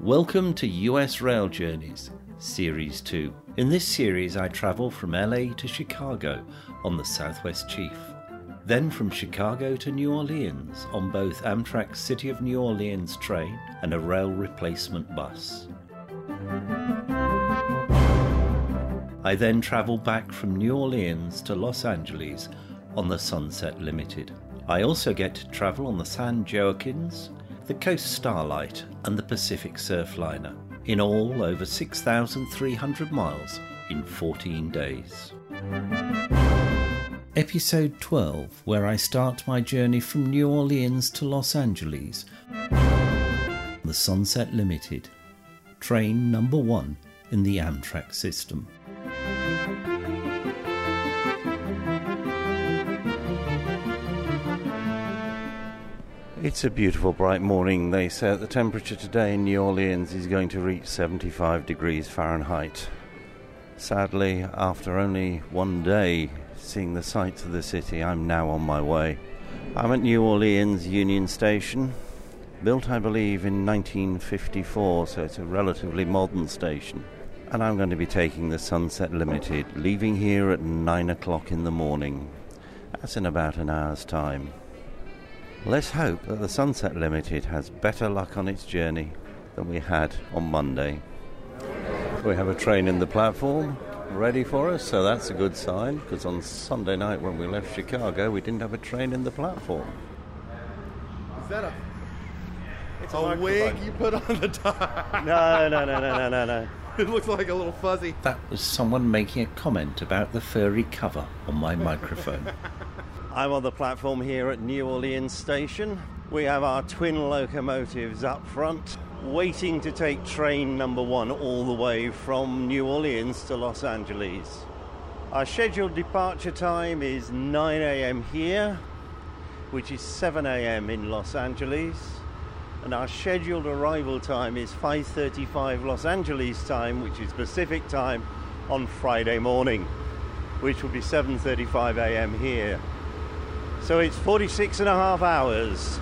Welcome to US Rail Journeys, Series 2. In this series, I travel from LA to Chicago on the Southwest Chief. Then from Chicago to New Orleans on both Amtrak's City of New Orleans train and a rail replacement bus. I then travel back from New Orleans to Los Angeles on the Sunset Limited. I also get to travel on the San Joaquins, the Coast Starlight, and the Pacific Surfliner, in all over 6,300 miles in 14 days. Episode 12, where I start my journey from New Orleans to Los Angeles, the Sunset Limited, train number one in the Amtrak system. It's a beautiful bright morning. They say the temperature today in New Orleans is going to reach 75 degrees Fahrenheit. Sadly, after only one day seeing the sights of the city, I'm now on my way. I'm at New Orleans Union Station, built, I believe, in 1954, so it's a relatively modern station. And I'm going to be taking the Sunset Limited, leaving here at 9 o'clock in the morning. That's in about an hour's time. Let's hope that the Sunset Limited has better luck on its journey than we had on Monday. We have a train in the platform ready for us, so that's a good sign because on Sunday night when we left Chicago, we didn't have a train in the platform. Is that a, It's a wig you put on the top? No, no, no, no, no, no, no. it looks like a little fuzzy. That was someone making a comment about the furry cover on my microphone. I'm on the platform here at New Orleans Station. We have our twin locomotives up front, waiting to take train number one all the way from New Orleans to Los Angeles. Our scheduled departure time is 9 a.m. here, which is 7 a.m. in Los Angeles. And our scheduled arrival time is 5:35 Los Angeles time, which is Pacific time on Friday morning, which will be 7:35 a.m. here. So it's 46 and a half hours.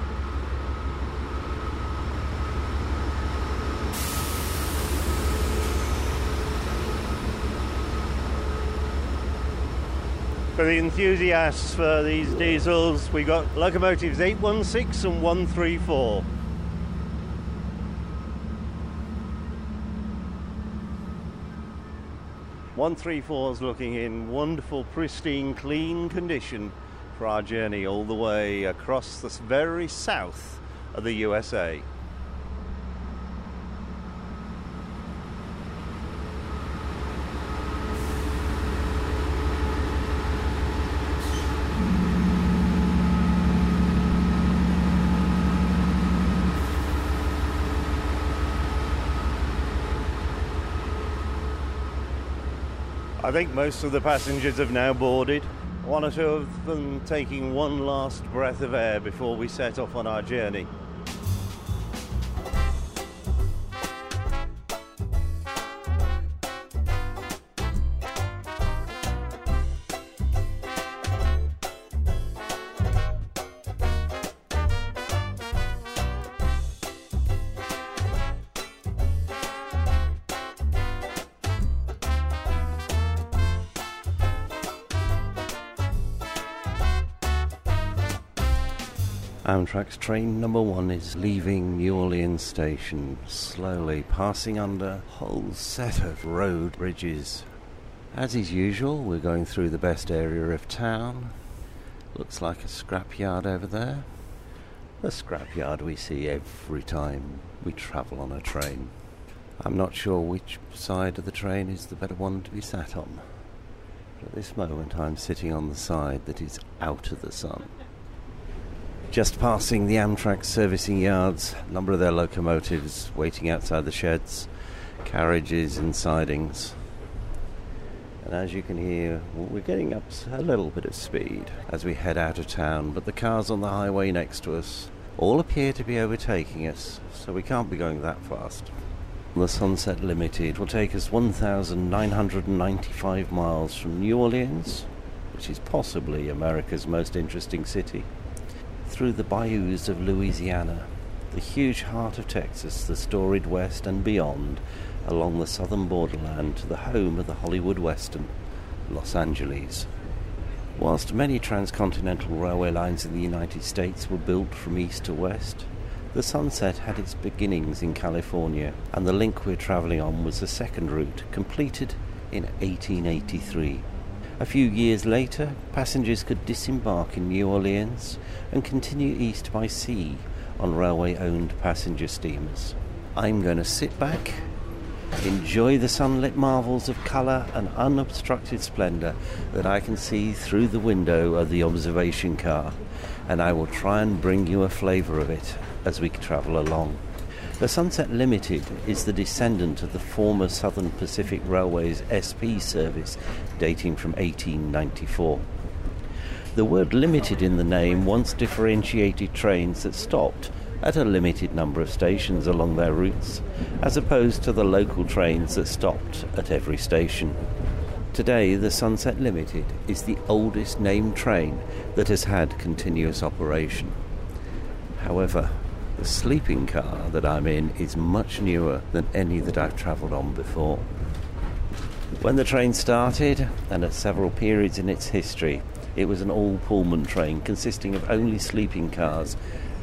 For the enthusiasts for these diesels, we've got locomotives 816 and 134. One three four is looking in wonderful, pristine, clean condition for our journey all the way across the very south of the USA. I think most of the passengers have now boarded. One or two of them taking one last breath of air before we set off on our journey. Amtrak's train number one is leaving New Orleans station, slowly passing under a whole set of road bridges. As is usual, we're going through the best area of town. Looks like a scrapyard over there. A scrapyard we see every time we travel on a train. I'm not sure which side of the train is the better one to be sat on. But at this moment, I'm sitting on the side that is out of the sun. Just passing the Amtrak servicing yards, a number of their locomotives waiting outside the sheds, carriages and sidings. And as you can hear, we're getting up a little bit of speed as we head out of town, but the cars on the highway next to us all appear to be overtaking us, so we can't be going that fast. The Sunset Limited will take us 1,995 miles from New Orleans, which is possibly America's most interesting city, through the bayous of Louisiana, the huge heart of Texas, the storied West, and beyond, along the southern borderland to the home of the Hollywood Western, Los Angeles. Whilst many transcontinental railway lines in the United States were built from east to west, the Sunset had its beginnings in California, and the link we're travelling on was the second route, completed in 1883. A few years later, passengers could disembark in New Orleans and continue east by sea on railway owned passenger steamers. I'm going to sit back enjoy the sunlit marvels of colour and unobstructed splendour that I can see through the window of the observation car, and I will try and bring you a flavour of it as we travel along. The Sunset Limited is the descendant of the former Southern Pacific Railway's SP service dating from 1894. The word limited in the name once differentiated trains that stopped at a limited number of stations along their routes, as opposed to the local trains that stopped at every station. Today, the Sunset Limited is the oldest named train that has had continuous operation. However, the sleeping car that I'm in is much newer than any that I've travelled on before. When the train started, and at several periods in its history, it was an all Pullman train consisting of only sleeping cars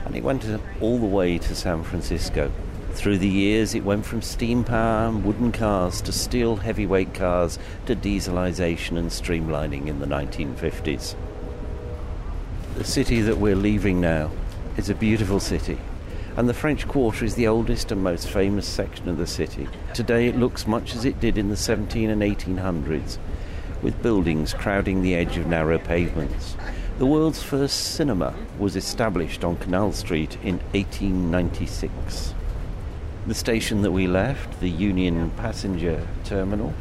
and it went all the way to San Francisco. Through the years, it went from steam power and wooden cars to steel heavyweight cars to dieselisation and streamlining in the 1950s. The city that we're leaving now is a beautiful city, and the French Quarter is the oldest and most famous section of the city. Today, it looks much as it did in the 17 and 1800s, with buildings crowding the edge of narrow pavements. The world's first cinema was established on Canal Street in 1896. The station that we left, the Union Passenger Terminal,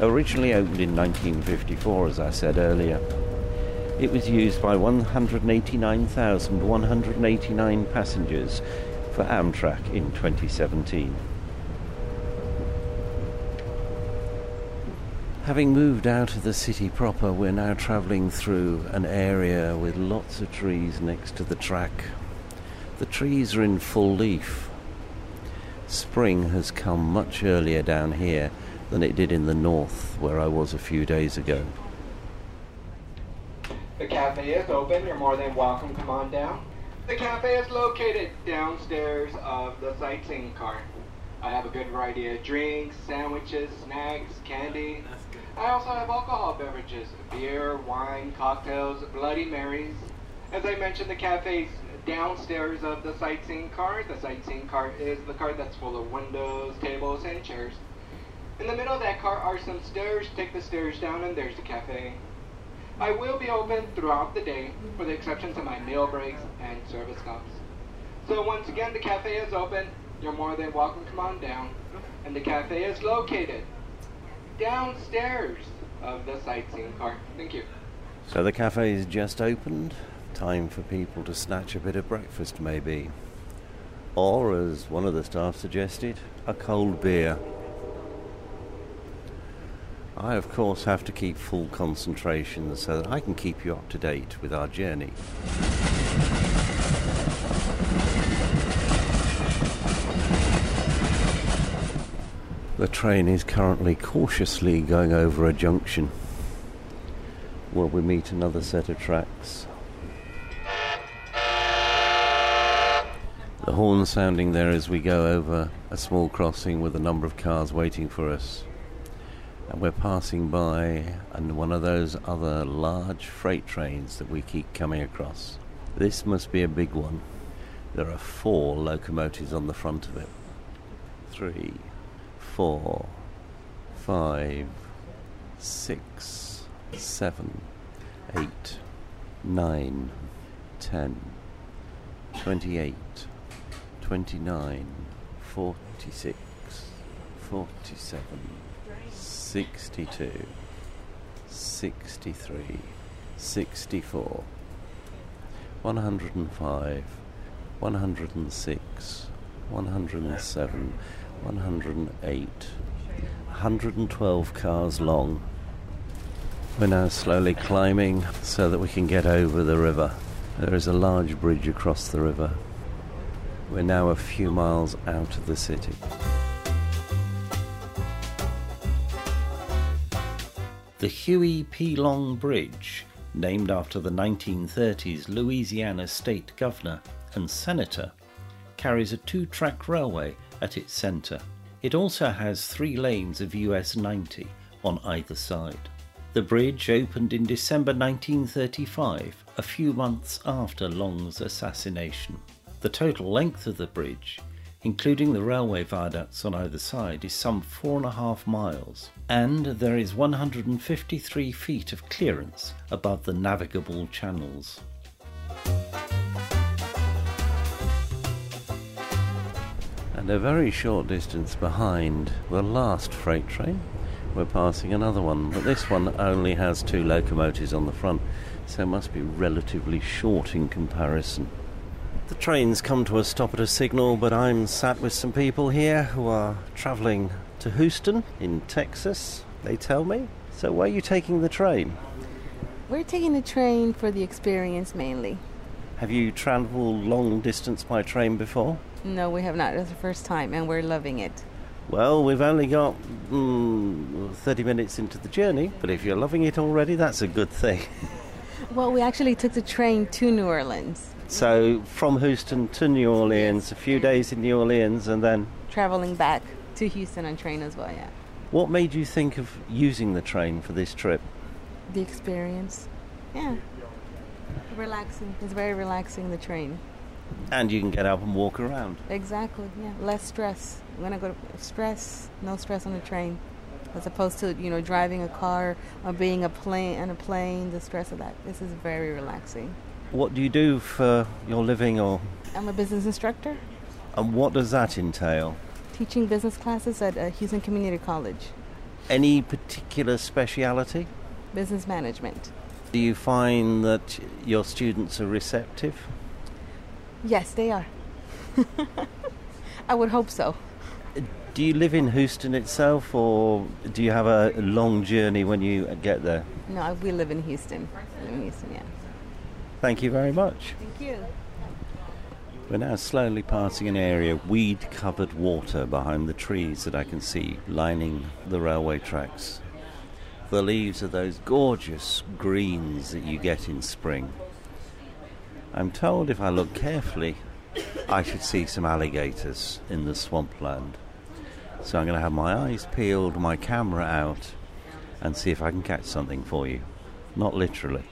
originally opened in 1954, as I said earlier. It was used by 189,189 passengers for Amtrak in 2017. Having moved out of the city proper, we're now travelling through an area with lots of trees next to the track. The trees are in full leaf. Spring has come much earlier down here than it did in the north, where I was a few days ago. The cafe is open. You're more than welcome. Come on down. The cafe is located downstairs of the sightseeing cart. I have a good variety of drinks, sandwiches, snacks, candy. I also have alcohol beverages, beer, wine, cocktails, Bloody Marys. As I mentioned, the cafe's downstairs of the sightseeing cart. The sightseeing cart is the cart that's full of windows, tables, and chairs. In the middle of that cart are some stairs. Take the stairs down and there's the cafe. I will be open throughout the day, for the exception to my meal breaks and service stops. So once again, the cafe is open you're more than welcome to come on down. And the cafe is located downstairs of the sightseeing car. Thank you. So the cafe is just opened. Time for people to snatch a bit of breakfast, maybe. Or, as one of the staff suggested, a cold beer. I, of course, have to keep full concentration so that I can keep you up to date with our journey. The train is currently cautiously going over a junction where we meet another set of tracks. The horn sounding there as we go over a small crossing with a number of cars waiting for us. And we're passing by and one of those other large freight trains that we keep coming across. This must be a big one. There are four locomotives on the front of it. Three, four, five, six, seven, eight, nine, ten, twenty-eight, twenty-nine, forty-six, 47, 62, 63, 64, 105, 106, 107, 108, 112 cars long. We're now slowly climbing so that we can get over the river. There is a large bridge across the river. We're now a few miles out of the city. The Huey P. Long Bridge, named after the 1930s Louisiana state governor and senator, carries a two track railway at its centre. It also has three lanes of US 90 on either side. The bridge opened in December 1935, a few months after Long's assassination. The total length of the bridge, including the railway viaducts on either side, is some four and a half miles, and there is 153 feet of clearance above the navigable channels. And a very short distance behind the last freight train, we're passing another one, but this one only has two locomotives on the front, so must be relatively short in comparison. The trains come to a stop at a signal, but I'm sat with some people here who are travelling to Houston in Texas, they tell me. So, where are you taking the train? We're taking the train for the experience mainly. Have you travelled long distance by train before? No, we have not. It's the first time, and we're loving it. Well, we've only got mm, 30 minutes into the journey, but if you're loving it already, that's a good thing. Well, we actually took the train to New Orleans, So, from Houston to New Orleans, a few days in New Orleans, and then traveling back to Houston on train as well, yeah. what made you think of using the train for this trip? The experience, yeah. Relaxing. It's very relaxing, the train. And you can get up and walk around. Exactly, yeah. Less stress. When I go to stress, no stress on the train. As opposed to, you know, driving a car or being a plane on a plane, the stress of that. This is very relaxing. What do you do for your living, or I'm a business instructor, and what does that entail? teaching business classes at uh, Houston Community College, Any particular speciality? business management. Do you find that your students are receptive? Yes, they are. I would hope so. Do you live in Houston itself, or do you have a long journey when you get there? No, we live in Houston. We live in Houston, yeah. Thank you very much. Thank you. We're now slowly passing an area of weed covered water behind the trees that I can see lining the railway tracks. The leaves are those gorgeous greens that you get in spring. I'm told if I look carefully, I should see some alligators in the swampland. So I'm going to have my eyes peeled, my camera out, and see if I can catch something for you. Not literally.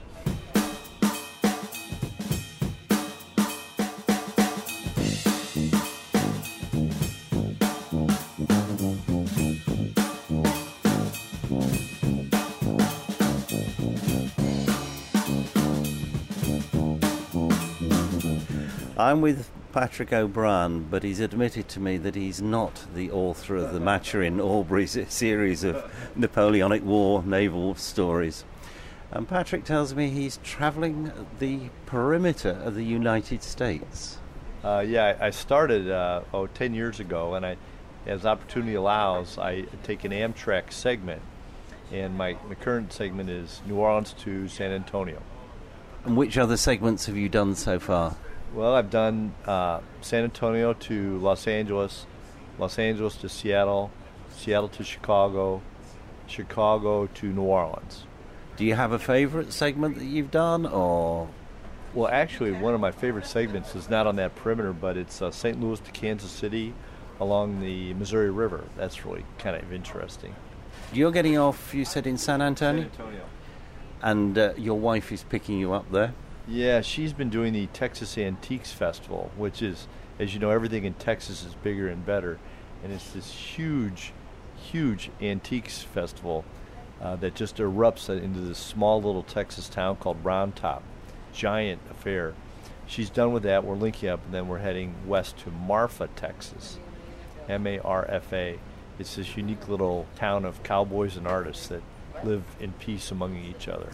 I'm with Patrick O'Brien, but he's admitted to me that he's not the author of the Maturin Aubrey series of Napoleonic War naval stories. And Patrick tells me he's travelling the perimeter of the United States. Uh, yeah, I started uh, oh 10 years ago, and I, as opportunity allows, I take an Amtrak segment, and my, my current segment is New Orleans to San Antonio. And which other segments have you done so far? Well, I've done uh, San Antonio to Los Angeles, Los Angeles to Seattle, Seattle to Chicago, Chicago to New Orleans. Do you have a favourite segment that you've done, or Well, actually, one of my favorite segments is not on that perimeter, but it's uh, St. Louis to Kansas City along the Missouri River. That's really kind of interesting. you're getting off? You said in San Antonio, Antonio. and uh, your wife is picking you up there. Yeah, she's been doing the Texas Antiques Festival, which is, as you know, everything in Texas is bigger and better. And it's this huge, huge antiques festival uh, that just erupts into this small little Texas town called Round Top. Giant affair. She's done with that. We're linking up, and then we're heading west to Marfa, Texas. M A R F A. It's this unique little town of cowboys and artists that live in peace among each other.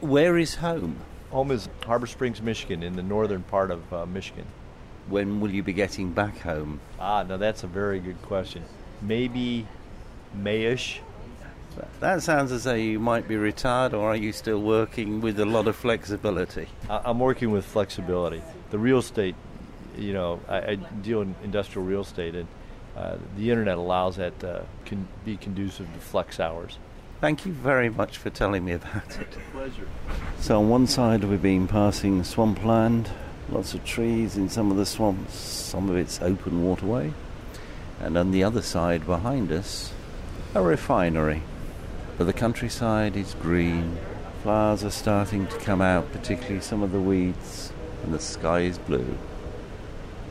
Where is home? Home is Harbor Springs, Michigan, in the northern part of uh, Michigan. when will you be getting back home? Ah, now that's a very good question. Maybe Mayish. That sounds as though you might be retired, or are you still working with a lot of flexibility? I- I'm working with flexibility. The real estate, you know, I, I deal in industrial real estate, and uh, the internet allows that to can be conducive to flex hours. Thank you very much for telling me about it. Pleasure. So on one side we've been passing swampland, lots of trees in some of the swamps, some of it's open waterway, and on the other side behind us, a refinery. But the countryside is green, flowers are starting to come out, particularly some of the weeds, and the sky is blue.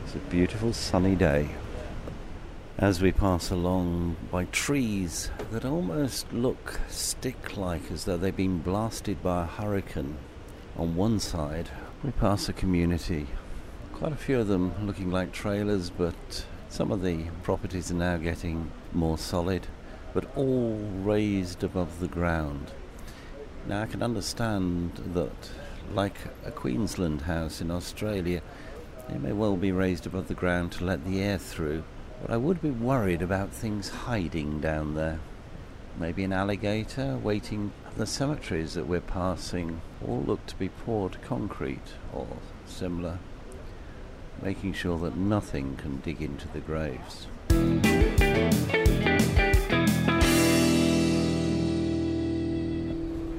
It's a beautiful sunny day. As we pass along by trees that almost look stick like as though they've been blasted by a hurricane, on one side we pass a community. Quite a few of them looking like trailers, but some of the properties are now getting more solid, but all raised above the ground. Now I can understand that, like a Queensland house in Australia, they may well be raised above the ground to let the air through, but I would be worried about things hiding down there. Maybe an alligator waiting. The cemeteries that we're passing all look to be poured concrete or similar, making sure that nothing can dig into the graves.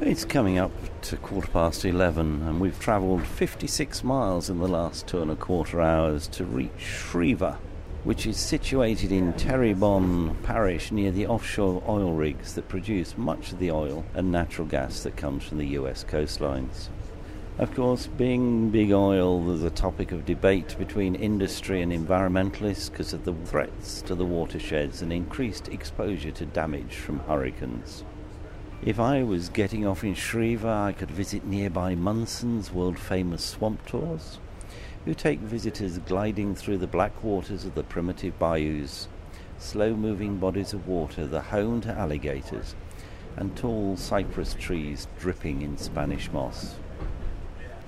It's coming up to quarter past 11, and we've travelled 56 miles in the last two and a quarter hours to reach Schriever, which is situated in Terrebonne Parish near the offshore oil rigs that produce much of the oil and natural gas that comes from the US coastlines. Of course, being big oil, there's a topic of debate between industry and environmentalists because of the threats to the watersheds and increased exposure to damage from hurricanes. If I was getting off in Schriever, I could visit nearby Munson's world famous swamp tours, who take visitors gliding through the black waters of the primitive bayous, slow moving bodies of water, the home to alligators, and tall cypress trees dripping in Spanish moss.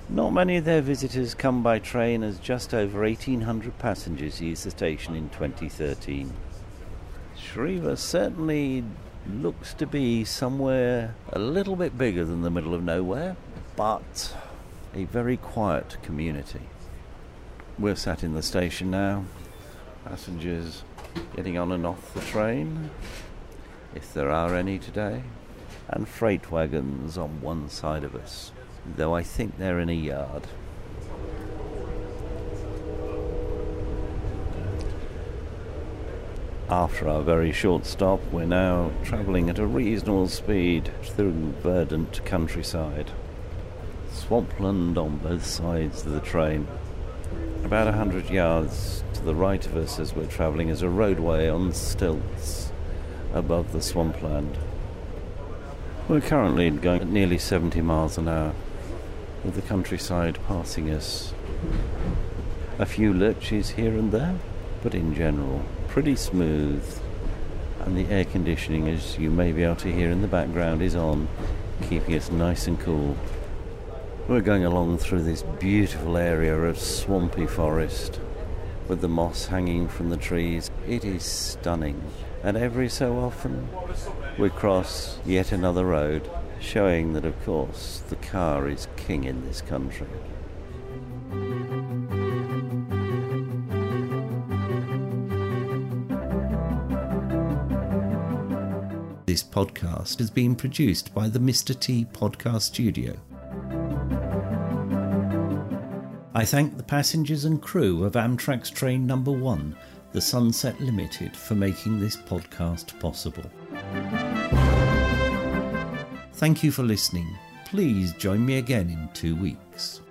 Not many of their visitors come by train, as just over 1,800 passengers used the station in 2013. Schriever certainly looks to be somewhere a little bit bigger than the middle of nowhere, but a very quiet community. We're sat in the station now, passengers getting on and off the train, if there are any today, and freight wagons on one side of us, though I think they're in a yard. After our very short stop, we're now travelling at a reasonable speed through verdant countryside. Swampland on both sides of the train. About a hundred yards to the right of us as we're travelling is a roadway on stilts above the swampland. We're currently going at nearly 70 miles an hour, with the countryside passing us. A few lurches here and there, but in general, pretty smooth. And the air conditioning, as you may be able to hear in the background, is on, keeping us nice and cool. We're going along through this beautiful area of swampy forest with the moss hanging from the trees. It is stunning. And every so often we cross yet another road, showing that, of course, the car is king in this country. This podcast has been produced by the Mr. T Podcast Studio. I thank the passengers and crew of Amtrak's train number one, the Sunset Limited, for making this podcast possible. Thank you for listening. Please join me again in two weeks.